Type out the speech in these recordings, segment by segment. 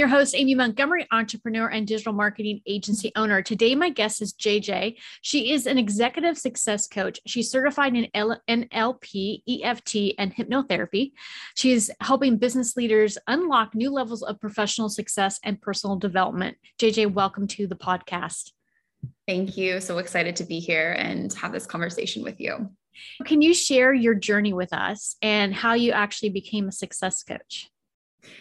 Your host, Amy Montgomery, entrepreneur and digital marketing agency owner. Today, my guest is JJ. She is an executive success coach. She's certified in NLP, EFT, and hypnotherapy. She is helping business leaders unlock new levels of professional success and personal development. JJ, welcome to the podcast. Thank you. So excited to be here and have this conversation with you. Can you share your journey with us and how you actually became a success coach?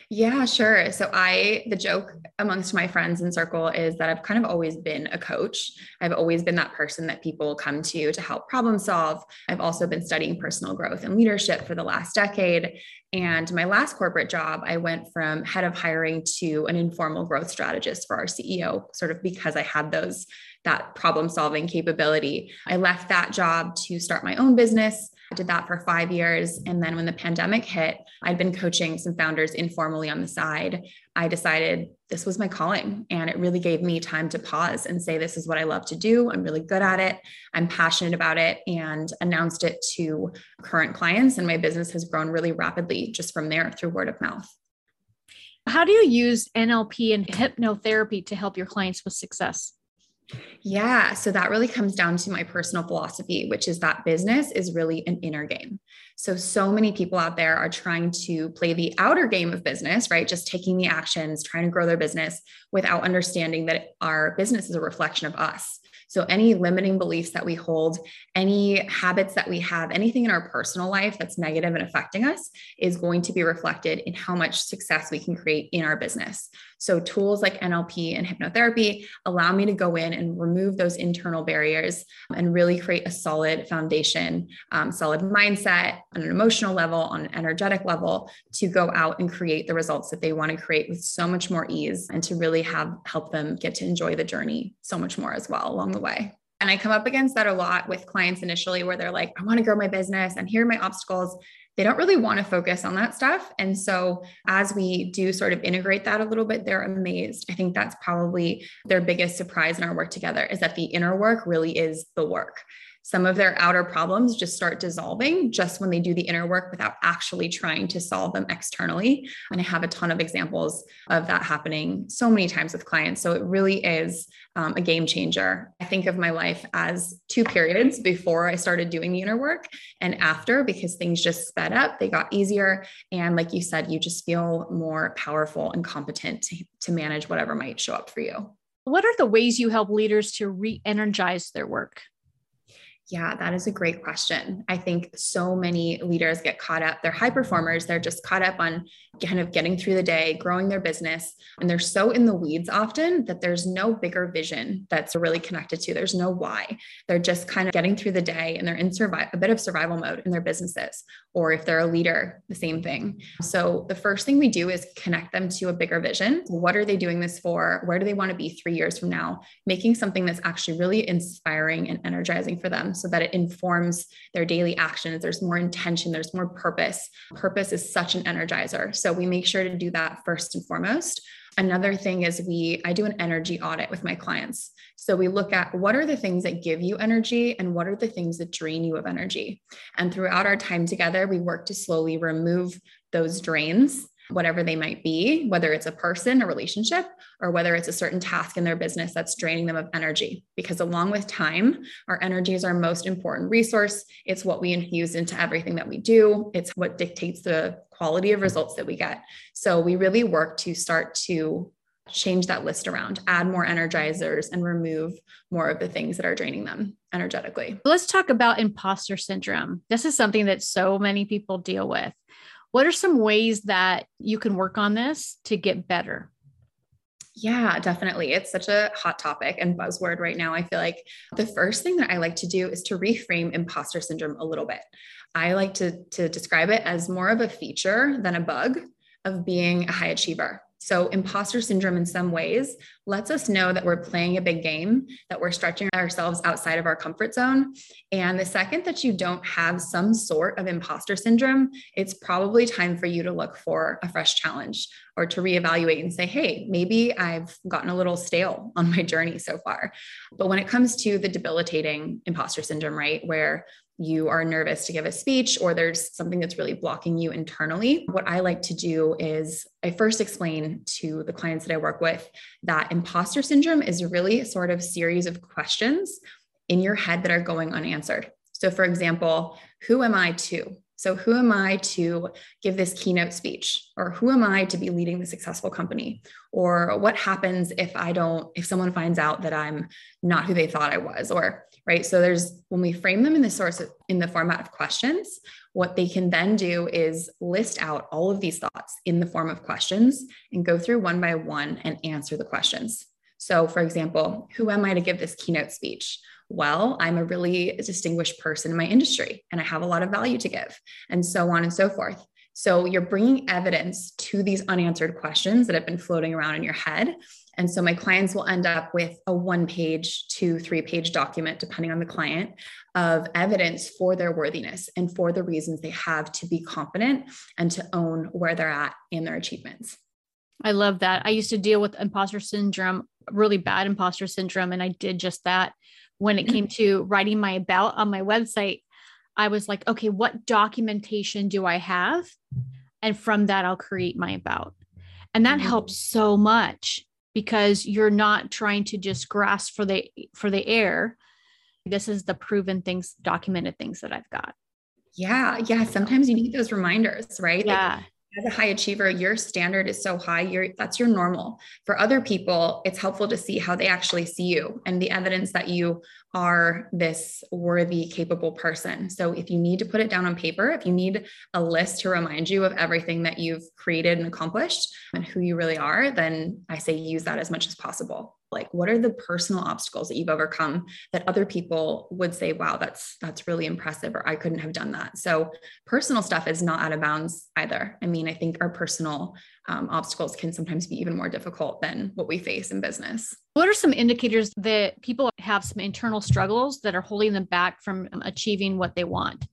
Yeah, sure. So I the joke amongst my friends and circle is that I've kind of always been a coach. I've always been that person that people come to to help problem solve. I've also been studying personal growth and leadership for the last decade. And my last corporate job, I went from head of hiring to an informal growth strategist for our CEO, sort of because I had those that problem solving capability. I left that job to start my own business. I did that for five years. And then when the pandemic hit, I'd been coaching some founders informally on the side. I decided this was my calling. And it really gave me time to pause and say, this is what I love to do. I'm really good at it. I'm passionate about it and announced it to current clients. And my business has grown really rapidly just from there through word of mouth. How do you use NLP and hypnotherapy to help your clients with success? Yeah. So that really comes down to my personal philosophy, which is that business is really an inner game. So, so many people out there are trying to play the outer game of business, right? Just taking the actions, trying to grow their business without understanding that our business is a reflection of us. So, any limiting beliefs that we hold, any habits that we have, anything in our personal life that's negative and affecting us is going to be reflected in how much success we can create in our business. So, tools like NLP and hypnotherapy allow me to go in and remove those internal barriers and really create a solid foundation, um, solid mindset on an emotional level, on an energetic level to go out and create the results that they want to create with so much more ease and to really have help them get to enjoy the journey so much more as well along the way. And I come up against that a lot with clients initially where they're like, I want to grow my business and here are my obstacles they don't really want to focus on that stuff. And so, as we do sort of integrate that a little bit, they're amazed. I think that's probably their biggest surprise in our work together is that the inner work really is the work some of their outer problems just start dissolving just when they do the inner work without actually trying to solve them externally. And I have a ton of examples of that happening so many times with clients. So it really is um, a game changer. I think of my life as two periods before I started doing the inner work and after because things just sped up, they got easier. And like you said, you just feel more powerful and competent to, to manage whatever might show up for you. What are the ways you help leaders to re energize their work? Yeah, that is a great question. I think so many leaders get caught up. They're high performers. They're just caught up on kind of getting through the day, growing their business. And they're so in the weeds often that there's no bigger vision that's really connected to. There's no why. They're just kind of getting through the day and they're in survive a bit of survival mode in their businesses. Or if they're a leader, the same thing. So the first thing we do is connect them to a bigger vision. What are they doing this for? Where do they want to be three years from now? Making something that's actually really inspiring and energizing for them so that it informs their daily actions. There's more intention, there's more purpose. Purpose is such an energizer. So we make sure to do that first and foremost. Another thing is we I do an energy audit with my clients. So we look at what are the things that give you energy and what are the things that drain you of energy. And throughout our time together, we work to slowly remove those drains whatever they might be, whether it's a person, a relationship, or whether it's a certain task in their business that's draining them of energy. Because along with time, our energy is our most important resource. It's what we infuse into everything that we do, it's what dictates the quality of results that we get. So we really work to start to change that list around, add more energizers, and remove more of the things that are draining them energetically. Let's talk about imposter syndrome. This is something that so many people deal with. What are some ways that you can work on this to get better? Yeah, definitely. It's such a hot topic and buzzword right now. I feel like the first thing that I like to do is to reframe imposter syndrome a little bit. I like to, to describe it as more of a feature than a bug of being a high achiever. So, imposter syndrome, in some ways, lets us know that we're playing a big game, that we're stretching ourselves outside of our comfort zone. And the second that you don't have some sort of imposter syndrome, it's probably time for you to look for a fresh challenge or to reevaluate and say, hey, maybe I've gotten a little stale on my journey so far. But when it comes to the debilitating imposter syndrome, right, where you are nervous to give a speech or there's something that's really blocking you internally, what I like to do is I first explain to the clients that I work with that imposter syndrome is really a sort of series of questions in your head that are going unanswered. So, for example, who am I to? So, who am I to give this keynote speech? Or who am I to be leading the successful company? Or what happens if I don't, if someone finds out that I'm not who they thought I was? Or, right. So, there's when we frame them in the source of, in the format of questions, what they can then do is list out all of these thoughts in the form of questions and go through one by one and answer the questions. So, for example, who am I to give this keynote speech? well, I'm a really distinguished person in my industry and I have a lot of value to give, and so on and so forth. So you're bringing evidence to these unanswered questions that have been floating around in your head. And so my clients will end up with a one page, two, three page document, depending on the client, of evidence for their worthiness and for the reasons they have to be confident and to own where they're at in their achievements. I love that. I used to deal with imposter syndrome, really bad imposter syndrome, and I did just that when it came to writing my about on my website, I was like, okay, what documentation do I have? And from that, I'll create my about. And that mm-hmm. helps so much because you're not trying to just grasp for the for the air. This is the proven things, documented things that I've got. Yeah. Yeah. Sometimes you need those reminders, right? Yeah. Like, as a high achiever your standard is so high you're that's your normal. For other people it's helpful to see how they actually see you and the evidence that you are this worthy capable person. So if you need to put it down on paper if you need a list to remind you of everything that you've created and accomplished and who you really are then i say use that as much as possible like what are the personal obstacles that you've overcome that other people would say wow that's that's really impressive or i couldn't have done that. So personal stuff is not out of bounds either. I mean i think our personal um, obstacles can sometimes be even more difficult than what we face in business. What are some indicators that people have some internal struggles that are holding them back from achieving what they want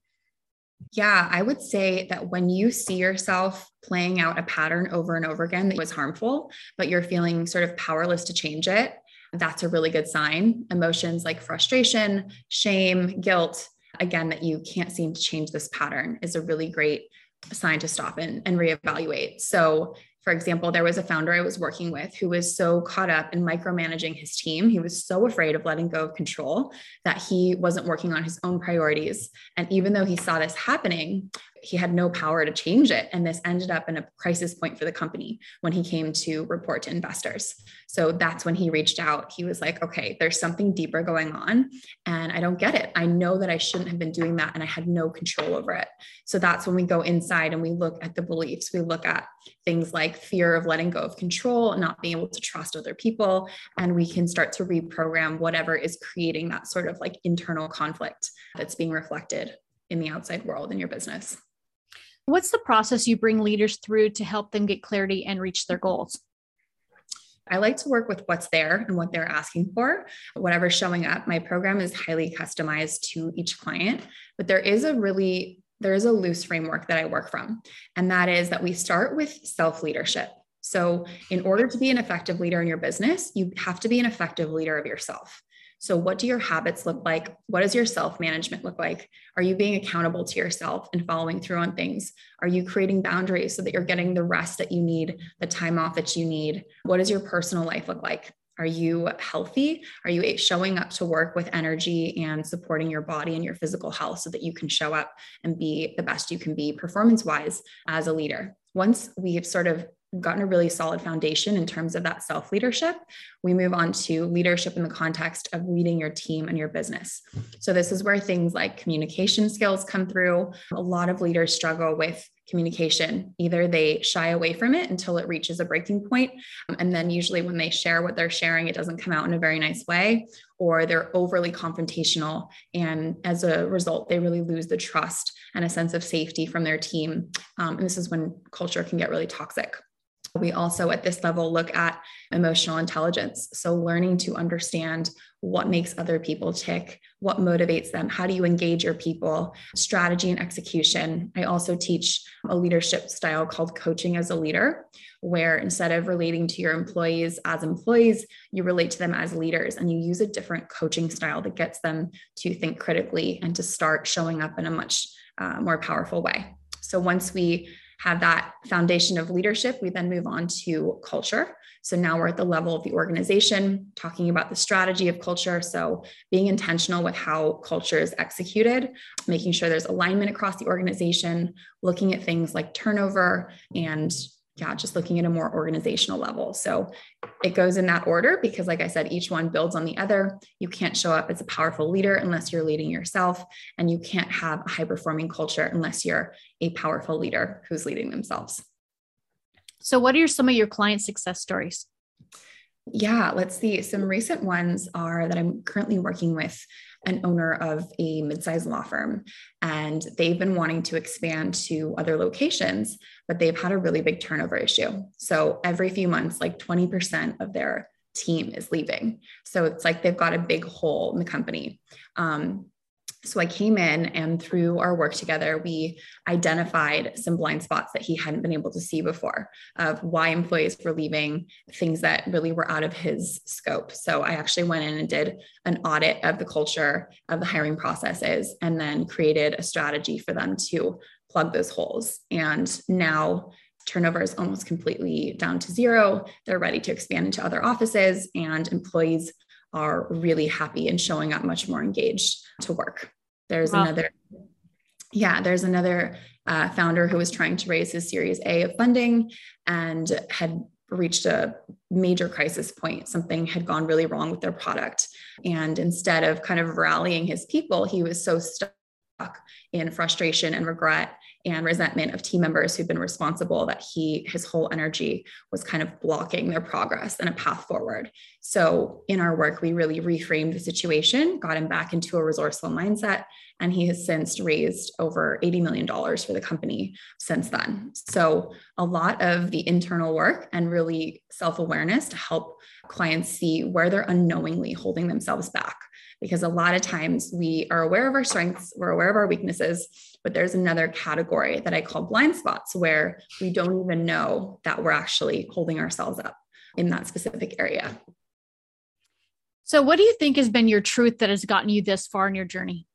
yeah, I would say that when you see yourself playing out a pattern over and over again that was harmful, but you're feeling sort of powerless to change it, that's a really good sign. Emotions like frustration, shame, guilt, again, that you can't seem to change this pattern is a really great sign to stop and, and reevaluate. So for example, there was a founder I was working with who was so caught up in micromanaging his team. He was so afraid of letting go of control that he wasn't working on his own priorities. And even though he saw this happening, he had no power to change it. And this ended up in a crisis point for the company when he came to report to investors. So that's when he reached out. He was like, okay, there's something deeper going on, and I don't get it. I know that I shouldn't have been doing that, and I had no control over it. So that's when we go inside and we look at the beliefs. We look at things like fear of letting go of control, not being able to trust other people, and we can start to reprogram whatever is creating that sort of like internal conflict that's being reflected in the outside world in your business. What's the process you bring leaders through to help them get clarity and reach their goals? I like to work with what's there and what they're asking for, whatever's showing up. My program is highly customized to each client, but there is a really there is a loose framework that I work from, and that is that we start with self leadership. So, in order to be an effective leader in your business, you have to be an effective leader of yourself. So, what do your habits look like? What does your self management look like? Are you being accountable to yourself and following through on things? Are you creating boundaries so that you're getting the rest that you need, the time off that you need? What does your personal life look like? Are you healthy? Are you showing up to work with energy and supporting your body and your physical health so that you can show up and be the best you can be performance wise as a leader? Once we have sort of gotten a really solid foundation in terms of that self leadership, we move on to leadership in the context of leading your team and your business. So, this is where things like communication skills come through. A lot of leaders struggle with communication. Either they shy away from it until it reaches a breaking point, and then usually when they share what they're sharing, it doesn't come out in a very nice way, or they're overly confrontational. And as a result, they really lose the trust and a sense of safety from their team. Um, and this is when culture can get really toxic We also, at this level, look at emotional intelligence. So, learning to understand what makes other people tick, what motivates them, how do you engage your people, strategy and execution. I also teach a leadership style called coaching as a leader, where instead of relating to your employees as employees, you relate to them as leaders and you use a different coaching style that gets them to think critically and to start showing up in a much uh, more powerful way. So, once we have that foundation of leadership, we then move on to culture. So now we're at the level of the organization, talking about the strategy of culture. So being intentional with how culture is executed, making sure there's alignment across the organization, looking at things like turnover and yeah, just looking at a more organizational level. So it goes in that order because, like I said, each one builds on the other. You can't show up as a powerful leader unless you're leading yourself, and you can't have a high performing culture unless you're a powerful leader who's leading themselves. So, what are some of your client success stories? Yeah, let's see. Some recent ones are that I'm currently working with an owner of a mid-sized law firm and they've been wanting to expand to other locations but they've had a really big turnover issue. So every few months like 20% of their team is leaving. So it's like they've got a big hole in the company. Um, so I came in and through our work together, we identified some blind spots that he hadn't been able to see before of why employees were leaving, things that really were out of his scope. So I actually went in and did an audit of the culture of the hiring processes and then created a strategy for them to plug those holes. And now turnover is almost completely down to zero. They're ready to expand into other offices and employees are really happy and showing up much more engaged to work. There's wow. another, yeah, there's another uh, founder who was trying to raise his Series A of funding and had reached a major crisis point. Something had gone really wrong with their product. And instead of kind of rallying his people, he was so stuck in frustration and regret and resentment of team members who've been responsible that he his whole energy was kind of blocking their progress and a path forward. So in our work we really reframed the situation got him back into a resourceful mindset and he has since raised over $80 million for the company since then so a lot of the internal work and really self-awareness to help clients see where they're unknowingly holding themselves back because a lot of times we are aware of our strengths, we're aware of our weaknesses, but there's another category that I call blind spots where we don't even know that we're actually holding ourselves up in that specific area. So, what do you think has been your truth that has gotten you this far in your journey?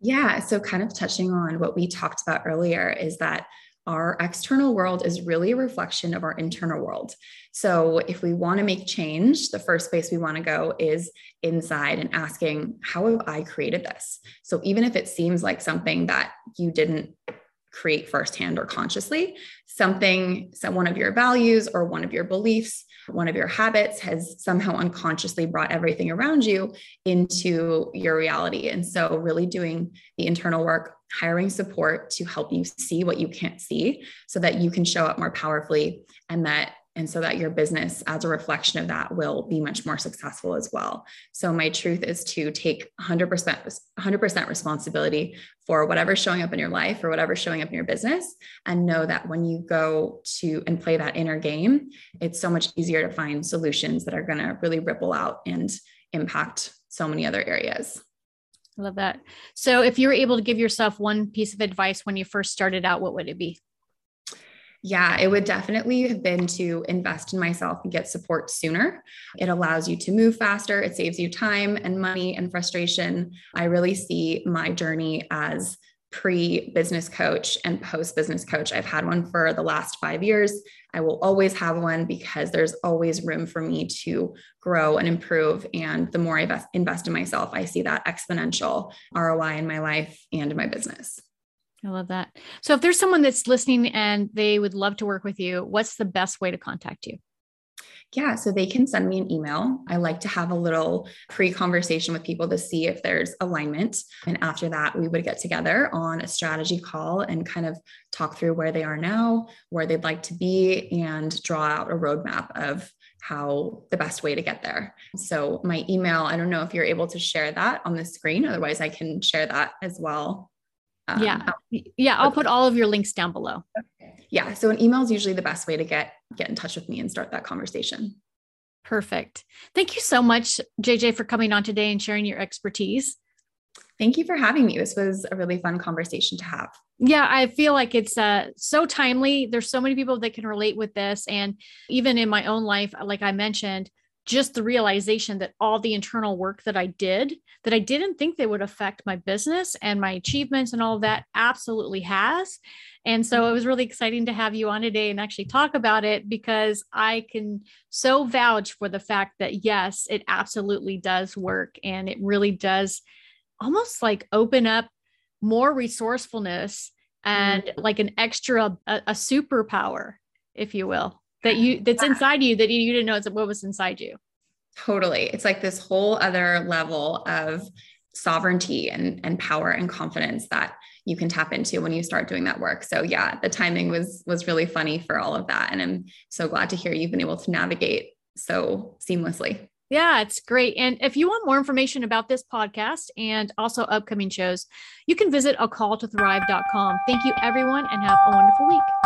Yeah. So, kind of touching on what we talked about earlier is that our external world is really a reflection of our internal world. So, if we want to make change, the first place we want to go is inside and asking, How have I created this? So, even if it seems like something that you didn't create firsthand or consciously, something, so one of your values or one of your beliefs, one of your habits has somehow unconsciously brought everything around you into your reality. And so, really doing the internal work, hiring support to help you see what you can't see so that you can show up more powerfully and that and so that your business as a reflection of that will be much more successful as well so my truth is to take 100% 100% responsibility for whatever's showing up in your life or whatever's showing up in your business and know that when you go to and play that inner game it's so much easier to find solutions that are going to really ripple out and impact so many other areas I love that. So, if you were able to give yourself one piece of advice when you first started out, what would it be? Yeah, it would definitely have been to invest in myself and get support sooner. It allows you to move faster, it saves you time and money and frustration. I really see my journey as pre business coach and post business coach. I've had one for the last five years. I will always have one because there's always room for me to grow and improve. And the more I invest in myself, I see that exponential ROI in my life and in my business. I love that. So if there's someone that's listening and they would love to work with you, what's the best way to contact you? Yeah, so they can send me an email. I like to have a little pre conversation with people to see if there's alignment. And after that, we would get together on a strategy call and kind of talk through where they are now, where they'd like to be, and draw out a roadmap of how the best way to get there. So, my email, I don't know if you're able to share that on the screen. Otherwise, I can share that as well. Um, yeah. Yeah. I'll put all of your links down below. Yeah. So an email is usually the best way to get get in touch with me and start that conversation. Perfect. Thank you so much, JJ, for coming on today and sharing your expertise. Thank you for having me. This was a really fun conversation to have. Yeah, I feel like it's uh, so timely. There's so many people that can relate with this. And even in my own life, like I mentioned, just the realization that all the internal work that I did that I didn't think they would affect my business and my achievements and all of that absolutely has. And so it was really exciting to have you on today and actually talk about it because I can so vouch for the fact that yes, it absolutely does work and it really does almost like open up more resourcefulness and mm-hmm. like an extra a, a superpower if you will that you that's yeah. inside you that you, you didn't know what was inside you totally it's like this whole other level of sovereignty and, and power and confidence that you can tap into when you start doing that work so yeah the timing was was really funny for all of that and i'm so glad to hear you've been able to navigate so seamlessly yeah, it's great. And if you want more information about this podcast and also upcoming shows, you can visit a call to thrive.com. Thank you, everyone, and have a wonderful week.